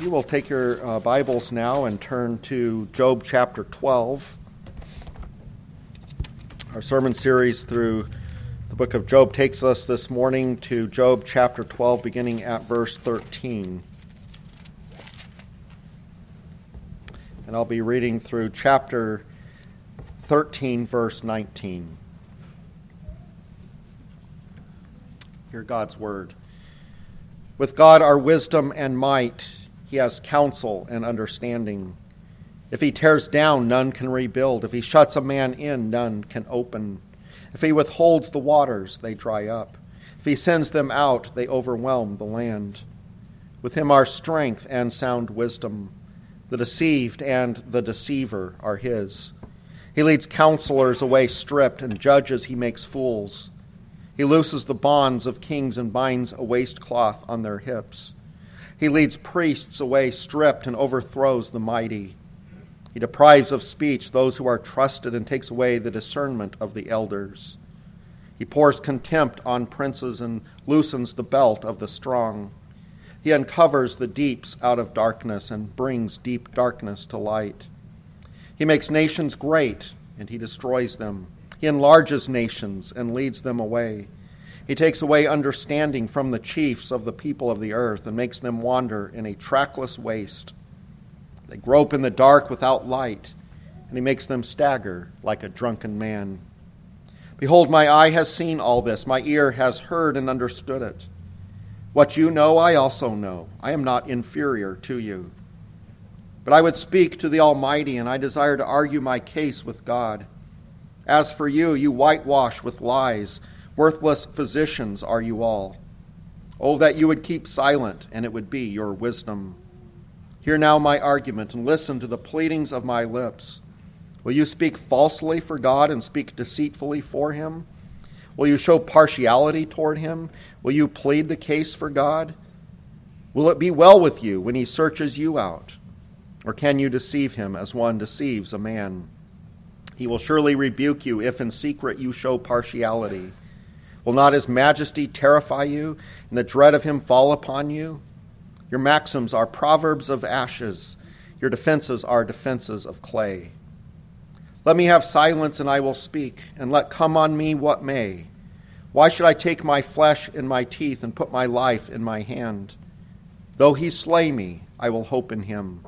You will take your uh, Bibles now and turn to Job chapter 12. Our sermon series through the book of Job takes us this morning to Job chapter 12, beginning at verse 13. And I'll be reading through chapter 13, verse 19. Hear God's word. With God are wisdom and might. He has counsel and understanding. If he tears down, none can rebuild. If he shuts a man in, none can open. If he withholds the waters, they dry up. If he sends them out, they overwhelm the land. With him are strength and sound wisdom. The deceived and the deceiver are his. He leads counselors away stripped, and judges he makes fools. He looses the bonds of kings and binds a waistcloth on their hips. He leads priests away stripped and overthrows the mighty. He deprives of speech those who are trusted and takes away the discernment of the elders. He pours contempt on princes and loosens the belt of the strong. He uncovers the deeps out of darkness and brings deep darkness to light. He makes nations great and he destroys them. He enlarges nations and leads them away. He takes away understanding from the chiefs of the people of the earth and makes them wander in a trackless waste. They grope in the dark without light, and he makes them stagger like a drunken man. Behold, my eye has seen all this, my ear has heard and understood it. What you know, I also know. I am not inferior to you. But I would speak to the Almighty, and I desire to argue my case with God. As for you, you whitewash with lies. Worthless physicians are you all. Oh, that you would keep silent, and it would be your wisdom. Hear now my argument, and listen to the pleadings of my lips. Will you speak falsely for God and speak deceitfully for him? Will you show partiality toward him? Will you plead the case for God? Will it be well with you when he searches you out? Or can you deceive him as one deceives a man? He will surely rebuke you if in secret you show partiality. Will not his majesty terrify you, and the dread of him fall upon you? Your maxims are proverbs of ashes, your defenses are defenses of clay. Let me have silence, and I will speak, and let come on me what may. Why should I take my flesh in my teeth and put my life in my hand? Though he slay me, I will hope in him.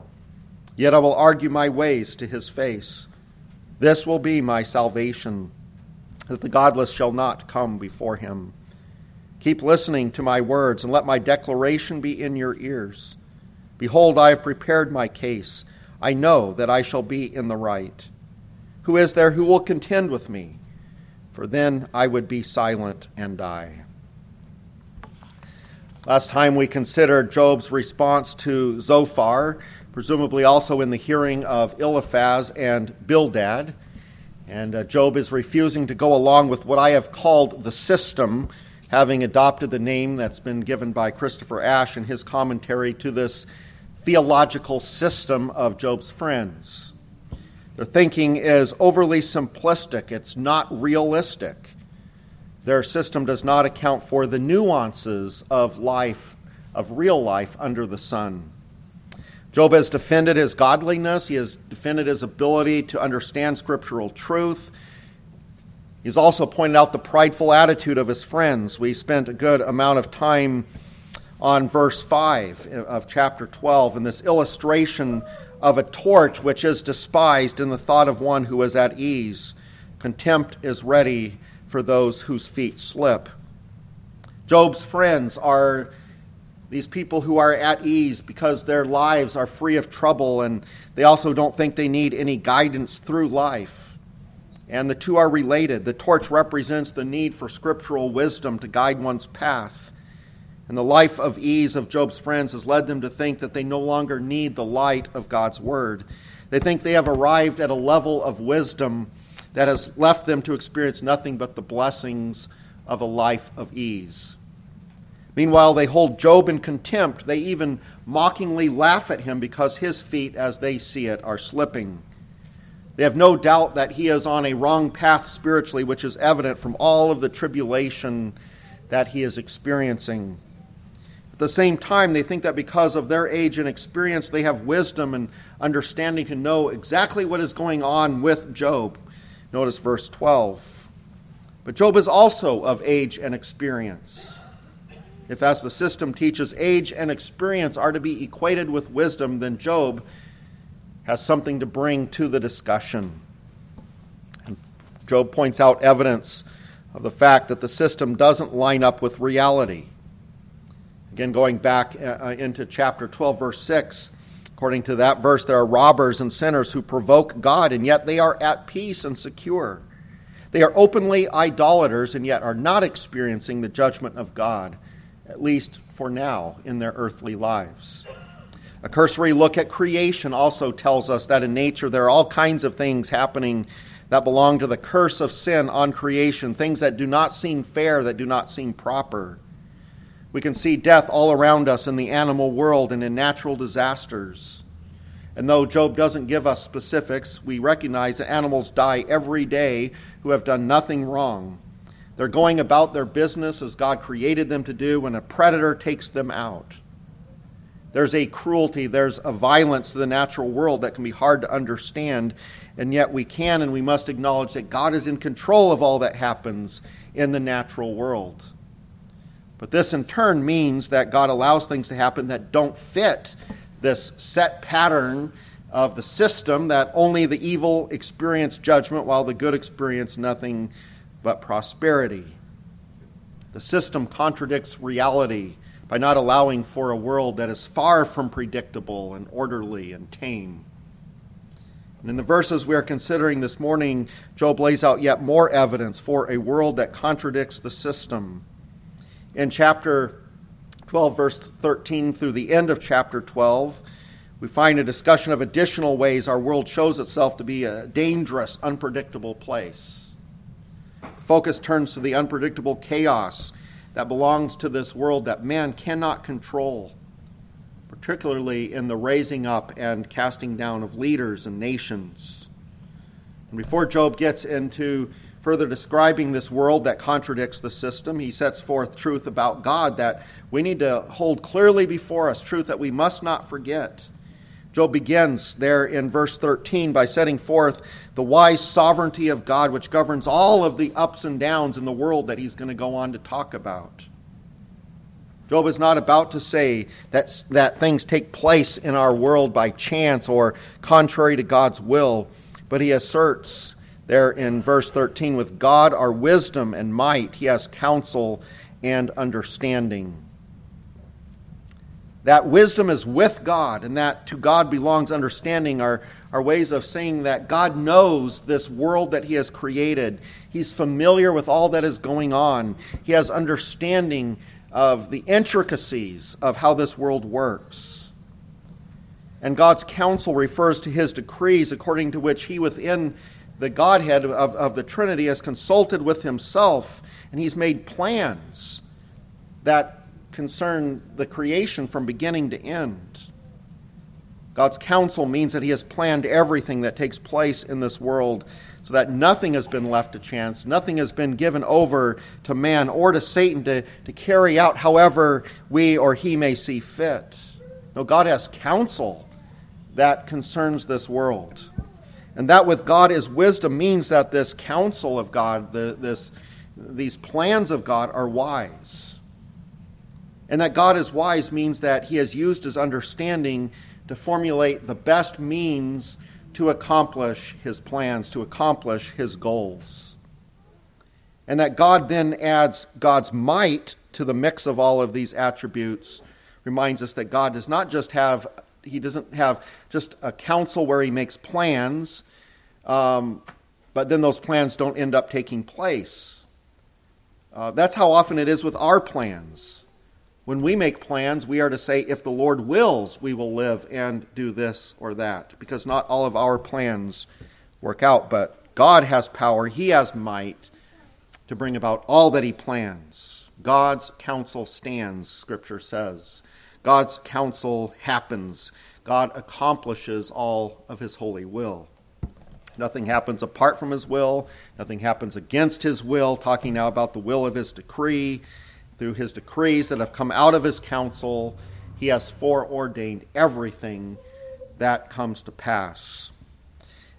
Yet I will argue my ways to his face. This will be my salvation, that the godless shall not come before him. Keep listening to my words, and let my declaration be in your ears. Behold, I have prepared my case. I know that I shall be in the right. Who is there who will contend with me? For then I would be silent and die. Last time we considered Job's response to Zophar presumably also in the hearing of Eliphaz and Bildad. And uh, Job is refusing to go along with what I have called the system, having adopted the name that's been given by Christopher Ash in his commentary to this theological system of Job's friends. Their thinking is overly simplistic, it's not realistic. Their system does not account for the nuances of life, of real life under the sun. Job has defended his godliness, he has defended his ability to understand scriptural truth. He's also pointed out the prideful attitude of his friends. We spent a good amount of time on verse 5 of chapter 12 and this illustration of a torch which is despised in the thought of one who is at ease. Contempt is ready for those whose feet slip. Job's friends are these people who are at ease because their lives are free of trouble and they also don't think they need any guidance through life. And the two are related. The torch represents the need for scriptural wisdom to guide one's path. And the life of ease of Job's friends has led them to think that they no longer need the light of God's word. They think they have arrived at a level of wisdom that has left them to experience nothing but the blessings of a life of ease. Meanwhile, they hold Job in contempt. They even mockingly laugh at him because his feet, as they see it, are slipping. They have no doubt that he is on a wrong path spiritually, which is evident from all of the tribulation that he is experiencing. At the same time, they think that because of their age and experience, they have wisdom and understanding to know exactly what is going on with Job. Notice verse 12. But Job is also of age and experience. If, as the system teaches, age and experience are to be equated with wisdom, then Job has something to bring to the discussion. And Job points out evidence of the fact that the system doesn't line up with reality. Again, going back uh, uh, into chapter 12, verse 6, according to that verse, there are robbers and sinners who provoke God, and yet they are at peace and secure. They are openly idolaters, and yet are not experiencing the judgment of God, at least for now, in their earthly lives. A cursory look at creation also tells us that in nature there are all kinds of things happening that belong to the curse of sin on creation, things that do not seem fair, that do not seem proper. We can see death all around us in the animal world and in natural disasters. And though Job doesn't give us specifics, we recognize that animals die every day who have done nothing wrong. They're going about their business as God created them to do when a predator takes them out. There's a cruelty, there's a violence to the natural world that can be hard to understand, and yet we can and we must acknowledge that God is in control of all that happens in the natural world. But this in turn means that God allows things to happen that don't fit this set pattern of the system that only the evil experience judgment while the good experience nothing but prosperity. The system contradicts reality by not allowing for a world that is far from predictable and orderly and tame. And in the verses we are considering this morning, Job lays out yet more evidence for a world that contradicts the system. In chapter 12, verse 13 through the end of chapter 12, we find a discussion of additional ways our world shows itself to be a dangerous, unpredictable place. Focus turns to the unpredictable chaos that belongs to this world that man cannot control, particularly in the raising up and casting down of leaders and nations. And before Job gets into further describing this world that contradicts the system, he sets forth truth about God that we need to hold clearly before us, truth that we must not forget. Job begins there in verse 13 by setting forth the wise sovereignty of God, which governs all of the ups and downs in the world that he's going to go on to talk about. Job is not about to say that, that things take place in our world by chance or contrary to God's will, but he asserts there in verse 13 with God are wisdom and might, he has counsel and understanding that wisdom is with God and that to God belongs understanding are, are ways of saying that God knows this world that He has created. He's familiar with all that is going on, He has understanding of the intricacies of how this world works. And God's counsel refers to His decrees according to which He within the Godhead of, of the Trinity has consulted with Himself and He's made plans that concern the creation from beginning to end. God's counsel means that He has planned everything that takes place in this world so that nothing has been left to chance, nothing has been given over to man or to Satan to, to carry out however we or he may see fit. No, God has counsel that concerns this world. And that with God is wisdom means that this counsel of God, the, this, these plans of God are wise. And that God is wise means that he has used his understanding to formulate the best means to accomplish his plans, to accomplish his goals. And that God then adds God's might to the mix of all of these attributes reminds us that God does not just have, he doesn't have just a council where he makes plans, um, but then those plans don't end up taking place. Uh, that's how often it is with our plans. When we make plans, we are to say, if the Lord wills, we will live and do this or that, because not all of our plans work out, but God has power, He has might to bring about all that He plans. God's counsel stands, Scripture says. God's counsel happens. God accomplishes all of His holy will. Nothing happens apart from His will, nothing happens against His will, talking now about the will of His decree through his decrees that have come out of his counsel, he has foreordained everything that comes to pass.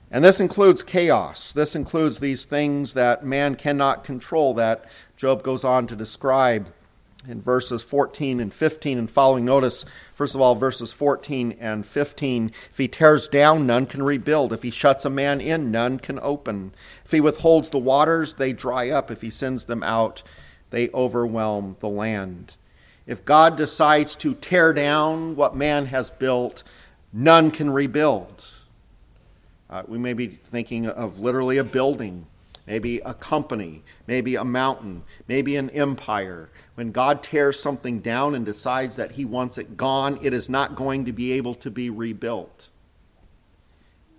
And this includes chaos. This includes these things that man cannot control that Job goes on to describe in verses 14 and 15 and following. Notice, first of all, verses 14 and 15. If he tears down, none can rebuild. If he shuts a man in, none can open. If he withholds the waters, they dry up. If he sends them out, they overwhelm the land. If God decides to tear down what man has built, none can rebuild. Uh, we may be thinking of literally a building, maybe a company, maybe a mountain, maybe an empire. When God tears something down and decides that he wants it gone, it is not going to be able to be rebuilt.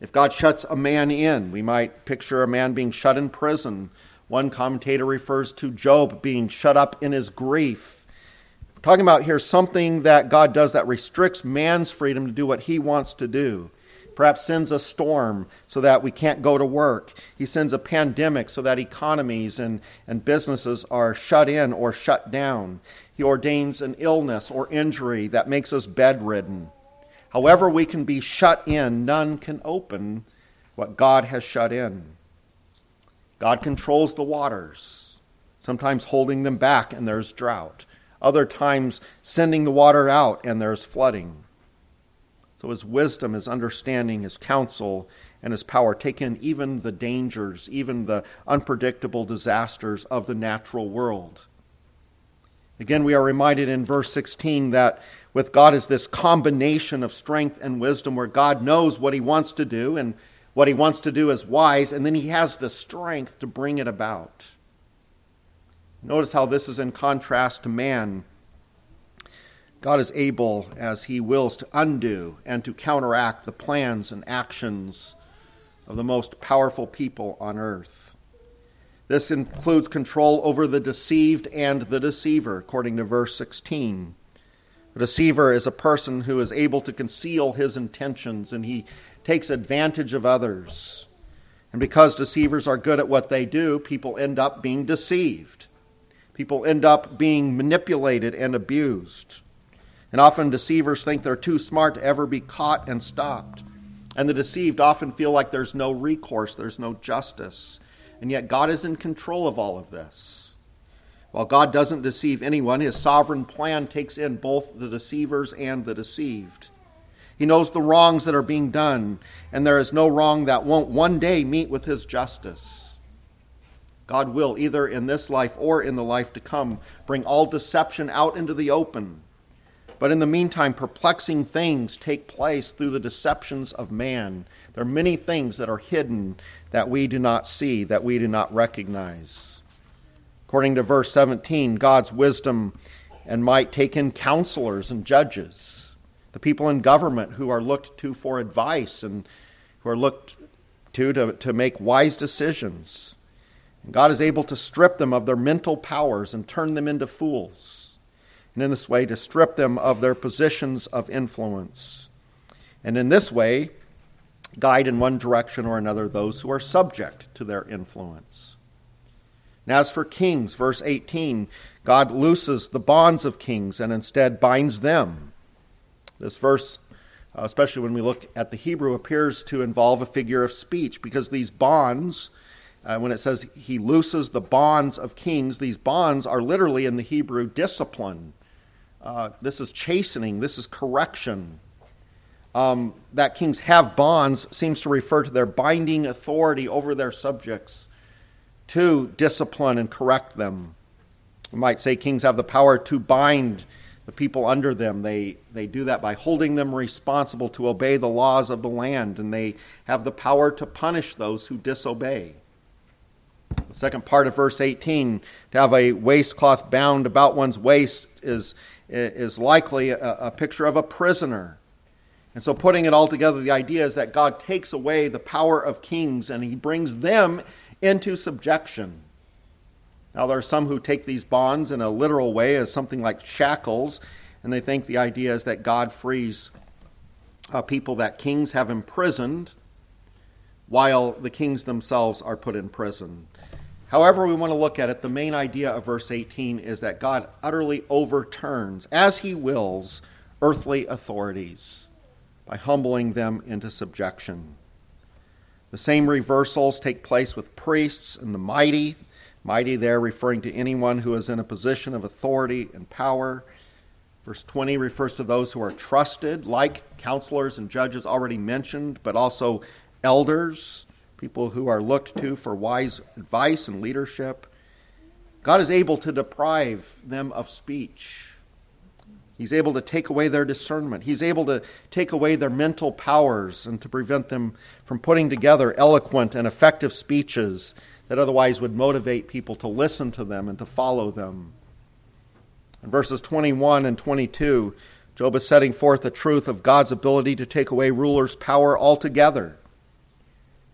If God shuts a man in, we might picture a man being shut in prison. One commentator refers to Job being shut up in his grief. We're talking about here something that God does that restricts man's freedom to do what he wants to do perhaps sends a storm so that we can't go to work. He sends a pandemic so that economies and, and businesses are shut in or shut down. He ordains an illness or injury that makes us bedridden. However, we can be shut in, none can open what God has shut in. God controls the waters, sometimes holding them back, and there's drought. Other times, sending the water out, and there's flooding. So his wisdom, his understanding, his counsel, and his power take in even the dangers, even the unpredictable disasters of the natural world. Again, we are reminded in verse 16 that with God is this combination of strength and wisdom where God knows what he wants to do and what he wants to do is wise, and then he has the strength to bring it about. Notice how this is in contrast to man God is able, as He wills, to undo and to counteract the plans and actions of the most powerful people on earth. This includes control over the deceived and the deceiver, according to verse 16. The deceiver is a person who is able to conceal his intentions and he takes advantage of others. And because deceivers are good at what they do, people end up being deceived. People end up being manipulated and abused. And often deceivers think they're too smart to ever be caught and stopped. And the deceived often feel like there's no recourse, there's no justice. And yet God is in control of all of this. While God doesn't deceive anyone, his sovereign plan takes in both the deceivers and the deceived. He knows the wrongs that are being done, and there is no wrong that won't one day meet with his justice. God will, either in this life or in the life to come, bring all deception out into the open but in the meantime, perplexing things take place through the deceptions of man. There are many things that are hidden that we do not see, that we do not recognize. According to verse 17, God's wisdom and might take in counselors and judges, the people in government who are looked to for advice and who are looked to to, to make wise decisions. And God is able to strip them of their mental powers and turn them into fools and in this way to strip them of their positions of influence. And in this way, guide in one direction or another those who are subject to their influence. And as for kings, verse 18, God looses the bonds of kings and instead binds them. This verse, uh, especially when we look at the Hebrew, appears to involve a figure of speech because these bonds, uh, when it says he looses the bonds of kings, these bonds are literally in the Hebrew discipline uh, this is chastening, this is correction. Um, that kings have bonds seems to refer to their binding authority over their subjects to discipline and correct them. We might say kings have the power to bind the people under them. They, they do that by holding them responsible to obey the laws of the land, and they have the power to punish those who disobey. The second part of verse 18 to have a waistcloth bound about one's waist is is likely a, a picture of a prisoner. And so, putting it all together, the idea is that God takes away the power of kings and he brings them into subjection. Now, there are some who take these bonds in a literal way as something like shackles, and they think the idea is that God frees uh, people that kings have imprisoned while the kings themselves are put in prison. However, we want to look at it, the main idea of verse 18 is that God utterly overturns, as he wills, earthly authorities by humbling them into subjection. The same reversals take place with priests and the mighty. Mighty there referring to anyone who is in a position of authority and power. Verse 20 refers to those who are trusted, like counselors and judges already mentioned, but also elders, people who are looked to for wise advice and leadership. God is able to deprive them of speech. He's able to take away their discernment. He's able to take away their mental powers and to prevent them from putting together eloquent and effective speeches that otherwise would motivate people to listen to them and to follow them. In verses 21 and 22, Job is setting forth the truth of God's ability to take away rulers' power altogether.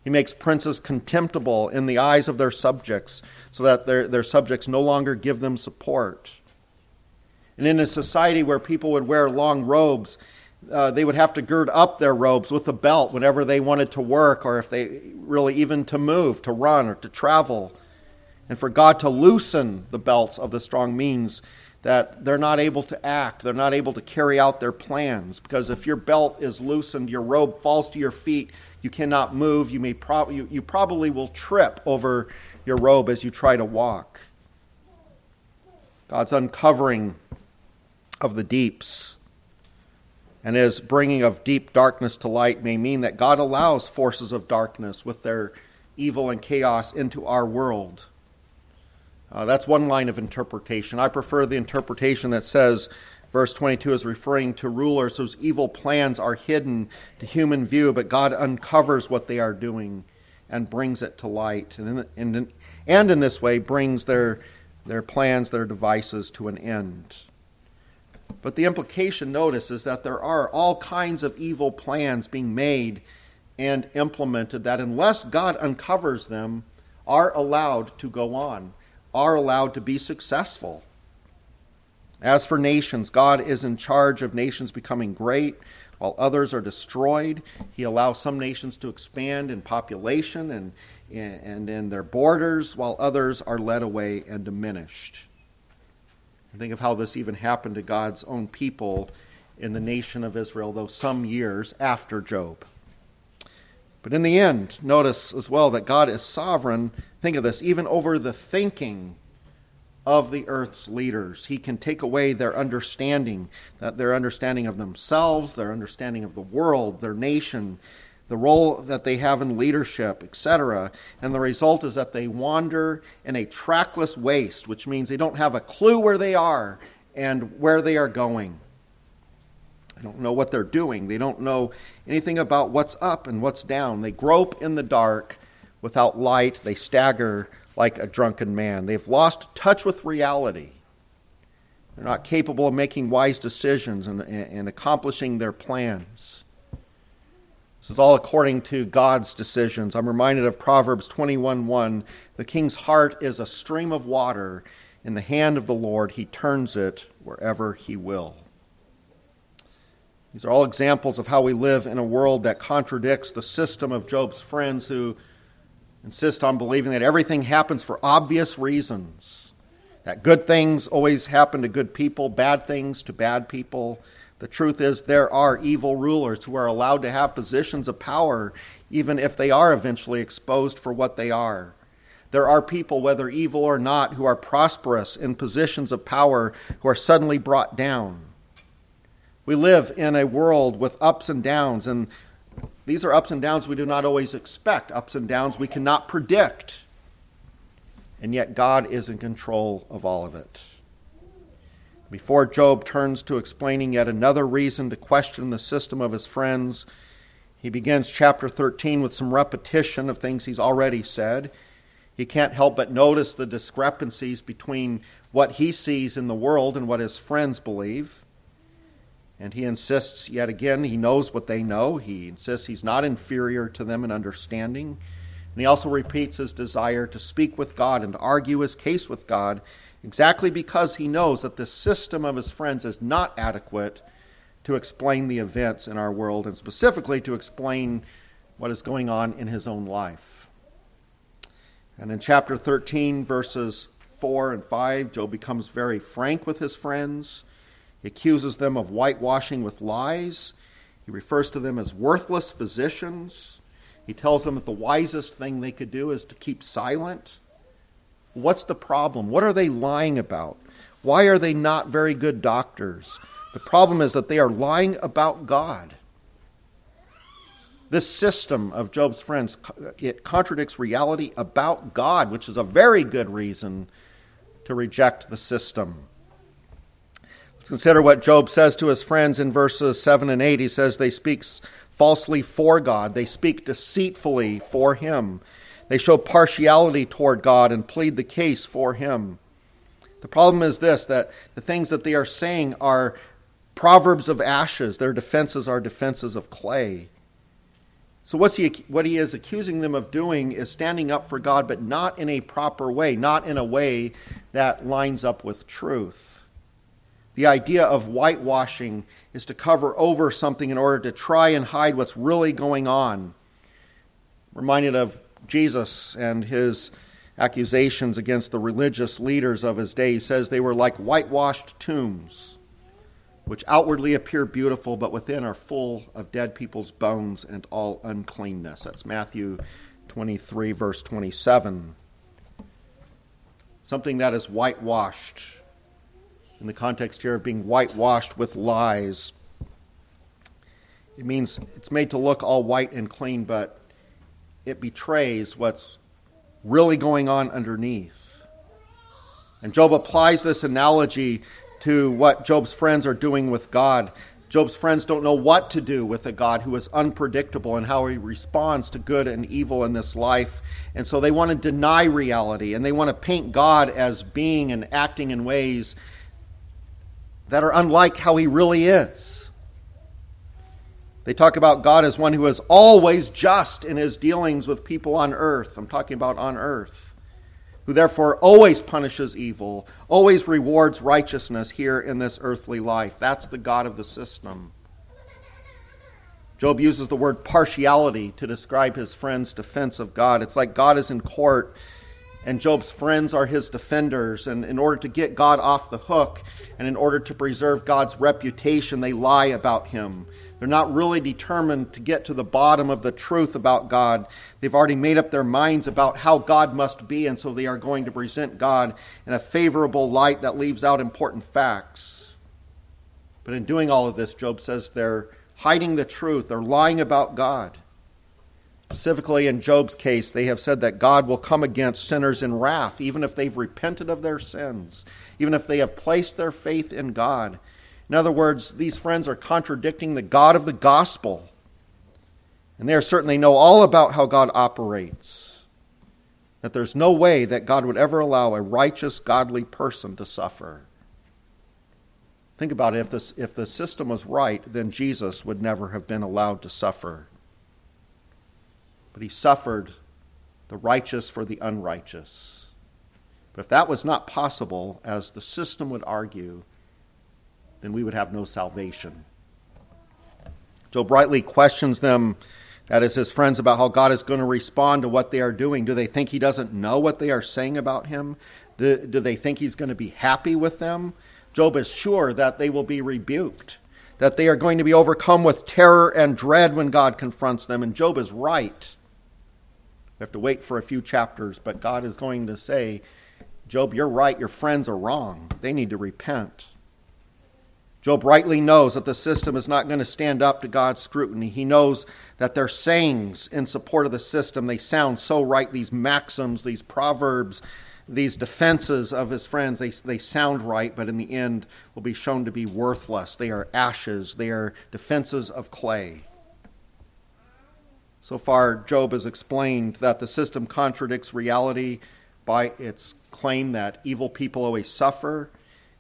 He makes princes contemptible in the eyes of their subjects so that their, their subjects no longer give them support. And in a society where people would wear long robes, uh, they would have to gird up their robes with a belt whenever they wanted to work or if they really even to move, to run, or to travel. And for God to loosen the belts of the strong means that they're not able to act, they're not able to carry out their plans. Because if your belt is loosened, your robe falls to your feet, you cannot move, you, may prob- you, you probably will trip over your robe as you try to walk. God's uncovering of the deeps and his bringing of deep darkness to light may mean that God allows forces of darkness with their evil and chaos into our world. Uh, that's one line of interpretation. I prefer the interpretation that says verse 22 is referring to rulers whose evil plans are hidden to human view, but God uncovers what they are doing and brings it to light. And in, in, and in this way, brings their, their plans, their devices to an end. But the implication, notice, is that there are all kinds of evil plans being made and implemented that, unless God uncovers them, are allowed to go on are allowed to be successful. As for nations, God is in charge of nations becoming great while others are destroyed. He allows some nations to expand in population and, and in their borders while others are led away and diminished. Think of how this even happened to God's own people in the nation of Israel, though some years after Job. But in the end, notice as well that God is sovereign. Think of this, even over the thinking of the earth's leaders. He can take away their understanding, their understanding of themselves, their understanding of the world, their nation, the role that they have in leadership, etc. And the result is that they wander in a trackless waste, which means they don't have a clue where they are and where they are going. They don't know what they're doing. They don't know anything about what's up and what's down. They grope in the dark without light. They stagger like a drunken man. They've lost touch with reality. They're not capable of making wise decisions and, and accomplishing their plans. This is all according to God's decisions. I'm reminded of Proverbs 21:1. The king's heart is a stream of water. In the hand of the Lord, he turns it wherever he will. These are all examples of how we live in a world that contradicts the system of Job's friends who insist on believing that everything happens for obvious reasons, that good things always happen to good people, bad things to bad people. The truth is, there are evil rulers who are allowed to have positions of power, even if they are eventually exposed for what they are. There are people, whether evil or not, who are prosperous in positions of power who are suddenly brought down. We live in a world with ups and downs, and these are ups and downs we do not always expect, ups and downs we cannot predict. And yet, God is in control of all of it. Before Job turns to explaining yet another reason to question the system of his friends, he begins chapter 13 with some repetition of things he's already said. He can't help but notice the discrepancies between what he sees in the world and what his friends believe. And he insists yet again, he knows what they know. He insists he's not inferior to them in understanding. And he also repeats his desire to speak with God and to argue his case with God, exactly because he knows that the system of his friends is not adequate to explain the events in our world, and specifically to explain what is going on in his own life. And in chapter 13, verses 4 and 5, Job becomes very frank with his friends. He accuses them of whitewashing with lies. He refers to them as worthless physicians. He tells them that the wisest thing they could do is to keep silent. What's the problem? What are they lying about? Why are they not very good doctors? The problem is that they are lying about God. This system of Job's friends it contradicts reality about God, which is a very good reason to reject the system. Let's consider what Job says to his friends in verses 7 and 8. He says they speak falsely for God, they speak deceitfully for him. They show partiality toward God and plead the case for him. The problem is this that the things that they are saying are proverbs of ashes, their defenses are defenses of clay. So what's he, what he is accusing them of doing is standing up for God, but not in a proper way, not in a way that lines up with truth. The idea of whitewashing is to cover over something in order to try and hide what's really going on. Reminded of Jesus and his accusations against the religious leaders of his day. He says they were like whitewashed tombs which outwardly appear beautiful, but within are full of dead people's bones and all uncleanness. That's Matthew 23, verse 27. Something that is whitewashed, in the context here of being whitewashed with lies. It means it's made to look all white and clean, but it betrays what's really going on underneath. And Job applies this analogy to what Job's friends are doing with God. Job's friends don't know what to do with a God who is unpredictable and how he responds to good and evil in this life. And so they want to deny reality and they want to paint God as being and acting in ways that are unlike how he really is. They talk about God as one who is always just in his dealings with people on earth. I'm talking about on earth who therefore always punishes evil, always rewards righteousness here in this earthly life. That's the God of the system. Job uses the word partiality to describe his friend's defense of God. It's like God is in court and Job's friends are his defenders. And in order to get God off the hook and in order to preserve God's reputation, they lie about him. They're not really determined to get to the bottom of the truth about God. They've already made up their minds about how God must be, and so they are going to present God in a favorable light that leaves out important facts. But in doing all of this, Job says they're hiding the truth, they're lying about God. Specifically, in Job's case, they have said that God will come against sinners in wrath, even if they've repented of their sins, even if they have placed their faith in God. In other words, these friends are contradicting the God of the gospel. And they certainly know all about how God operates. That there's no way that God would ever allow a righteous, godly person to suffer. Think about it. If, this, if the system was right, then Jesus would never have been allowed to suffer. But he suffered the righteous for the unrighteous. But if that was not possible, as the system would argue, then we would have no salvation. Job Brightly questions them, that is, his friends, about how God is going to respond to what they are doing. Do they think he doesn't know what they are saying about him? Do, do they think he's going to be happy with them? Job is sure that they will be rebuked, that they are going to be overcome with terror and dread when God confronts them, and Job is right. We have to wait for a few chapters, but God is going to say, Job, you're right, your friends are wrong. They need to repent. Job rightly knows that the system is not going to stand up to God's scrutiny. He knows that their sayings in support of the system, they sound so right. These maxims, these proverbs, these defenses of his friends, they, they sound right, but in the end will be shown to be worthless. They are ashes, they are defenses of clay. So far, Job has explained that the system contradicts reality by its claim that evil people always suffer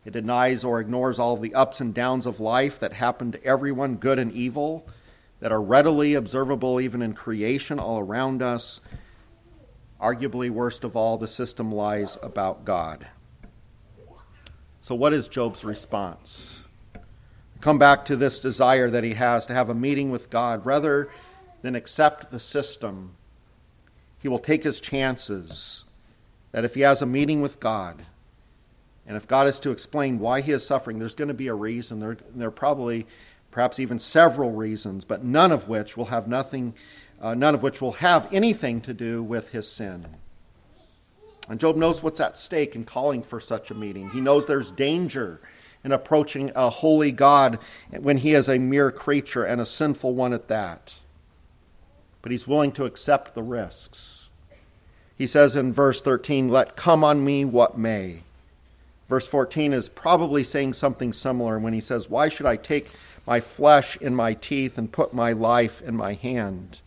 it denies or ignores all the ups and downs of life that happen to everyone, good and evil, that are readily observable even in creation all around us. Arguably, worst of all, the system lies about God. So, what is Job's response? Come back to this desire that he has to have a meeting with God rather than accept the system. He will take his chances that if he has a meeting with God, and if God is to explain why he is suffering, there's going to be a reason. There, there are probably, perhaps even several reasons, but none of which will have nothing, uh, none of which will have anything to do with his sin. And Job knows what's at stake in calling for such a meeting. He knows there's danger in approaching a holy God when he is a mere creature and a sinful one at that. But he's willing to accept the risks. He says in verse 13, Let come on me what may. Verse 14 is probably saying something similar when he says, Why should I take my flesh in my teeth and put my life in my hand?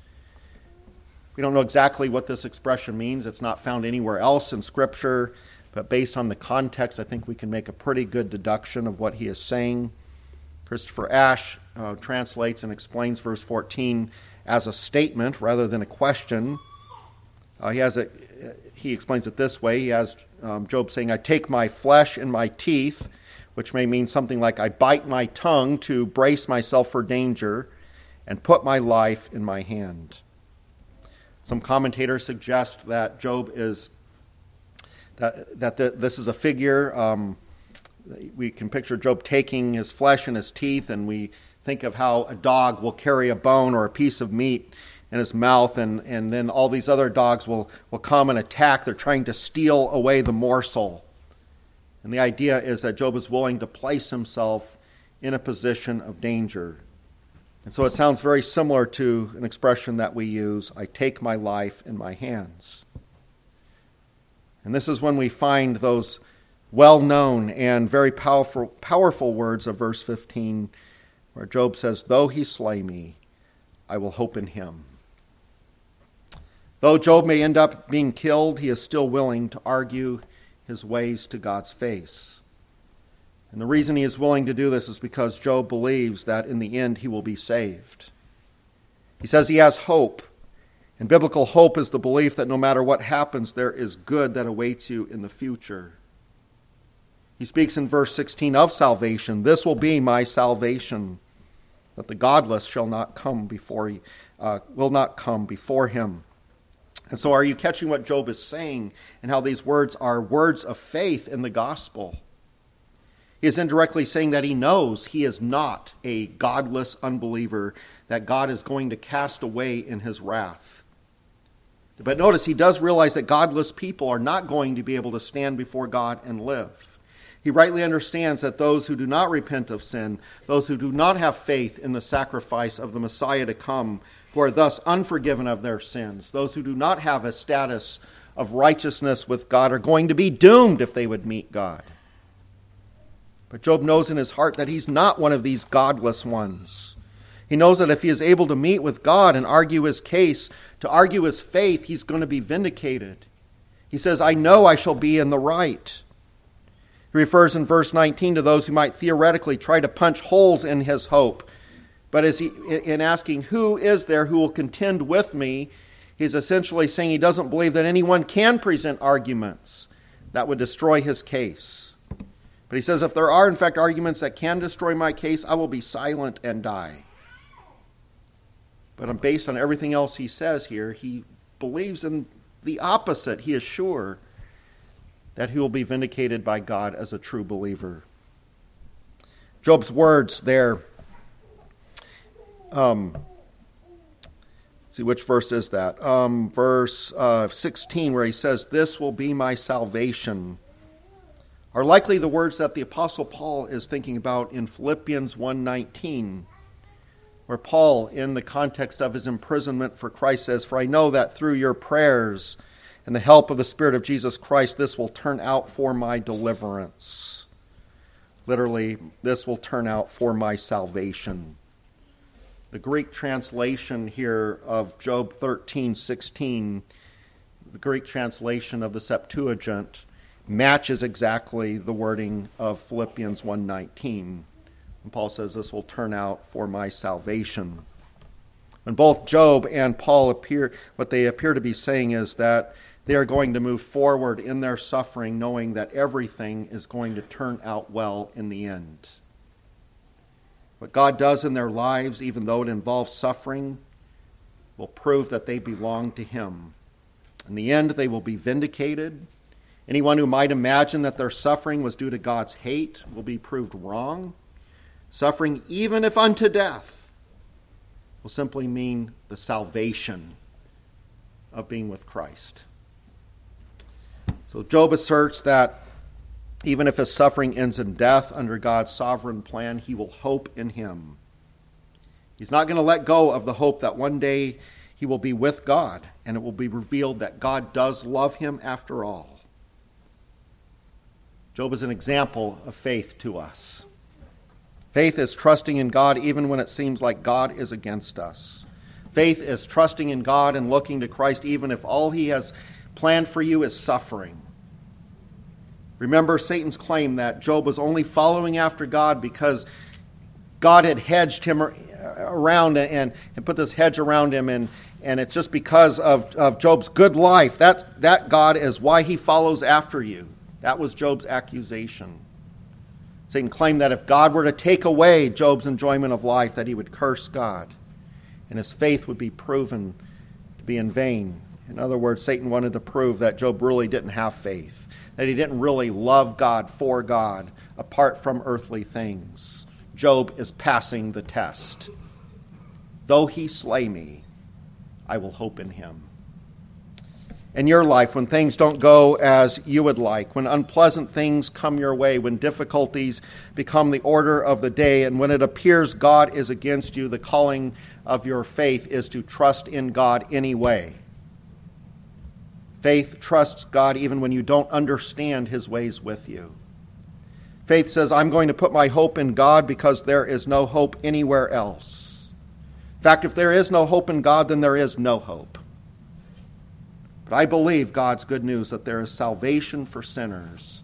We don't know exactly what this expression means. It's not found anywhere else in Scripture, but based on the context, I think we can make a pretty good deduction of what he is saying. Christopher Ash uh, translates and explains verse 14 as a statement rather than a question. Uh, he has a, he explains it this way. He has um, Job saying, "I take my flesh in my teeth," which may mean something like, "I bite my tongue to brace myself for danger, and put my life in my hand." Some commentators suggest that Job is that that the, this is a figure. Um, we can picture Job taking his flesh in his teeth, and we think of how a dog will carry a bone or a piece of meat in his mouth, and, and then all these other dogs will, will come and attack. They're trying to steal away the morsel. And the idea is that Job is willing to place himself in a position of danger. And so it sounds very similar to an expression that we use I take my life in my hands. And this is when we find those well known and very powerful, powerful words of verse 15, where Job says, Though he slay me, I will hope in him. Though Job may end up being killed, he is still willing to argue his ways to God's face. And the reason he is willing to do this is because Job believes that in the end he will be saved. He says he has hope. And biblical hope is the belief that no matter what happens, there is good that awaits you in the future. He speaks in verse 16 of salvation. This will be my salvation, that the godless shall not come before he, uh, will not come before him. And so, are you catching what Job is saying and how these words are words of faith in the gospel? He is indirectly saying that he knows he is not a godless unbeliever that God is going to cast away in his wrath. But notice he does realize that godless people are not going to be able to stand before God and live. He rightly understands that those who do not repent of sin, those who do not have faith in the sacrifice of the Messiah to come, who are thus unforgiven of their sins, those who do not have a status of righteousness with God, are going to be doomed if they would meet God. But Job knows in his heart that he's not one of these godless ones. He knows that if he is able to meet with God and argue his case, to argue his faith, he's going to be vindicated. He says, I know I shall be in the right. He refers in verse 19 to those who might theoretically try to punch holes in his hope. But as he, in asking, Who is there who will contend with me? he's essentially saying he doesn't believe that anyone can present arguments that would destroy his case. But he says, if there are, in fact, arguments that can destroy my case, I will be silent and die. But um, based on everything else he says here, he believes in the opposite. He is sure that he will be vindicated by God as a true believer. Job's words there. Um, see, which verse is that? Um, verse uh, 16, where he says, This will be my salvation are likely the words that the apostle Paul is thinking about in Philippians 1:19 where Paul in the context of his imprisonment for Christ says for I know that through your prayers and the help of the spirit of Jesus Christ this will turn out for my deliverance literally this will turn out for my salvation the Greek translation here of Job 13:16 the Greek translation of the Septuagint matches exactly the wording of Philippians 1:19. And Paul says this will turn out for my salvation. And both Job and Paul appear what they appear to be saying is that they are going to move forward in their suffering knowing that everything is going to turn out well in the end. What God does in their lives, even though it involves suffering, will prove that they belong to Him. In the end, they will be vindicated Anyone who might imagine that their suffering was due to God's hate will be proved wrong. Suffering, even if unto death, will simply mean the salvation of being with Christ. So Job asserts that even if his suffering ends in death under God's sovereign plan, he will hope in him. He's not going to let go of the hope that one day he will be with God and it will be revealed that God does love him after all. Job is an example of faith to us. Faith is trusting in God even when it seems like God is against us. Faith is trusting in God and looking to Christ even if all he has planned for you is suffering. Remember Satan's claim that Job was only following after God because God had hedged him around and, and put this hedge around him, and, and it's just because of, of Job's good life. That, that God is why he follows after you. That was Job's accusation. Satan claimed that if God were to take away Job's enjoyment of life, that he would curse God, and his faith would be proven to be in vain. In other words, Satan wanted to prove that Job really didn't have faith that he didn't really love God for God apart from earthly things. Job is passing the test. Though he slay me, I will hope in him. In your life, when things don't go as you would like, when unpleasant things come your way, when difficulties become the order of the day, and when it appears God is against you, the calling of your faith is to trust in God anyway Faith trusts God even when you don't understand his ways with you. Faith says, I'm going to put my hope in God because there is no hope anywhere else. In fact, if there is no hope in God, then there is no hope. But I believe God's good news that there is salvation for sinners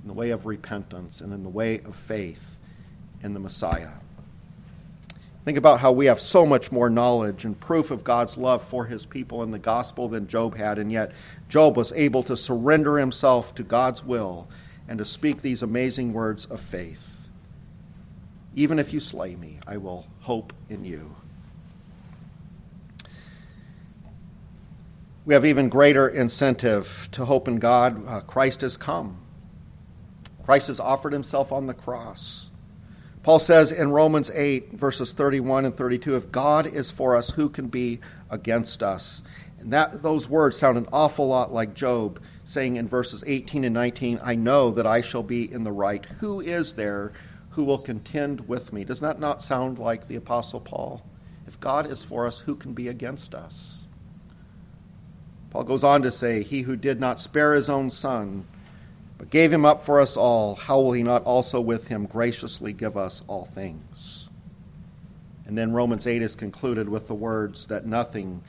in the way of repentance and in the way of faith in the Messiah. Think about how we have so much more knowledge and proof of God's love for his people in the gospel than Job had, and yet Job was able to surrender himself to God's will and to speak these amazing words of faith. Even if you slay me, I will hope in you. We have even greater incentive to hope in God. Uh, Christ has come. Christ has offered himself on the cross. Paul says in Romans 8, verses 31 and 32, if God is for us, who can be against us? And that, those words sound an awful lot like Job saying in verses 18 and 19, I know that I shall be in the right. Who is there who will contend with me? Does that not sound like the Apostle Paul? If God is for us, who can be against us? Paul goes on to say, He who did not spare his own son, but gave him up for us all, how will he not also with him graciously give us all things? And then Romans 8 is concluded with the words that nothing,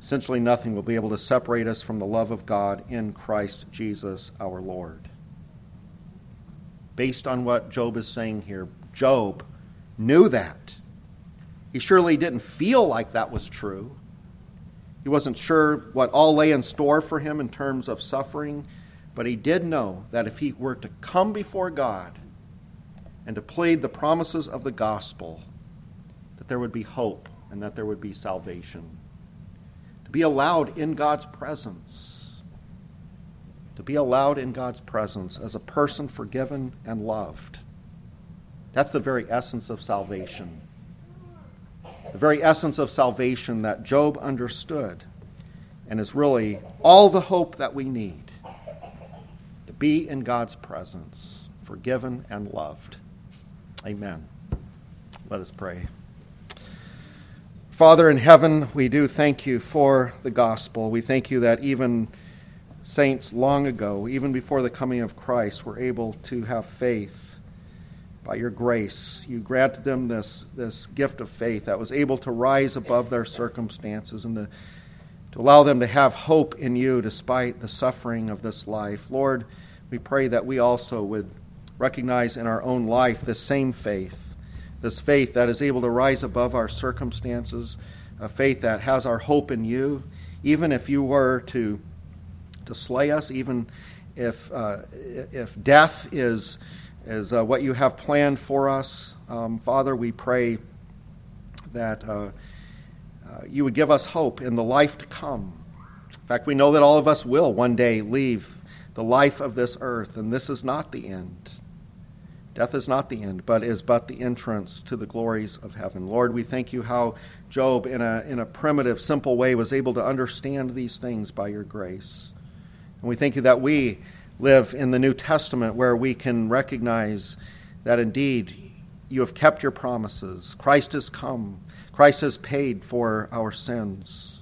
essentially nothing, will be able to separate us from the love of God in Christ Jesus our Lord. Based on what Job is saying here, Job knew that. He surely didn't feel like that was true. He wasn't sure what all lay in store for him in terms of suffering but he did know that if he were to come before God and to plead the promises of the gospel, that there would be hope and that there would be salvation. To be allowed in God's presence. To be allowed in God's presence as a person forgiven and loved. That's the very essence of salvation. The very essence of salvation that Job understood and is really all the hope that we need be in God's presence, forgiven and loved. Amen. Let us pray. Father in heaven, we do thank you for the gospel. We thank you that even saints long ago, even before the coming of Christ, were able to have faith by your grace. You granted them this, this gift of faith that was able to rise above their circumstances and to, to allow them to have hope in you despite the suffering of this life. Lord, we pray that we also would recognize in our own life this same faith, this faith that is able to rise above our circumstances, a faith that has our hope in you, even if you were to, to slay us, even if, uh, if death is, is uh, what you have planned for us. Um, Father, we pray that uh, uh you would give us hope in the life to come. In fact, we know that all of us will one day leave the life of this earth, and this is not the end. Death is not the end, but is but the entrance to the glories of heaven. Lord, we thank you how Job, in a, in a primitive, simple way, was able to understand these things by your grace. And we thank you that we live in the New Testament where we can recognize that indeed you have kept your promises. Christ has come, Christ has paid for our sins.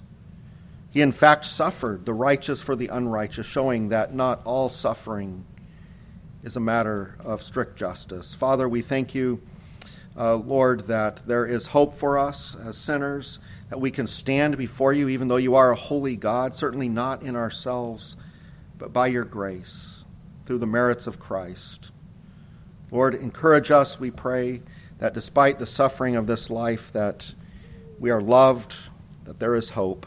He, in fact, suffered the righteous for the unrighteous, showing that not all suffering is a matter of strict justice. Father, we thank you, uh, Lord, that there is hope for us as sinners, that we can stand before you, even though you are a holy God, certainly not in ourselves, but by your grace, through the merits of Christ. Lord, encourage us, we pray, that despite the suffering of this life, that we are loved, that there is hope.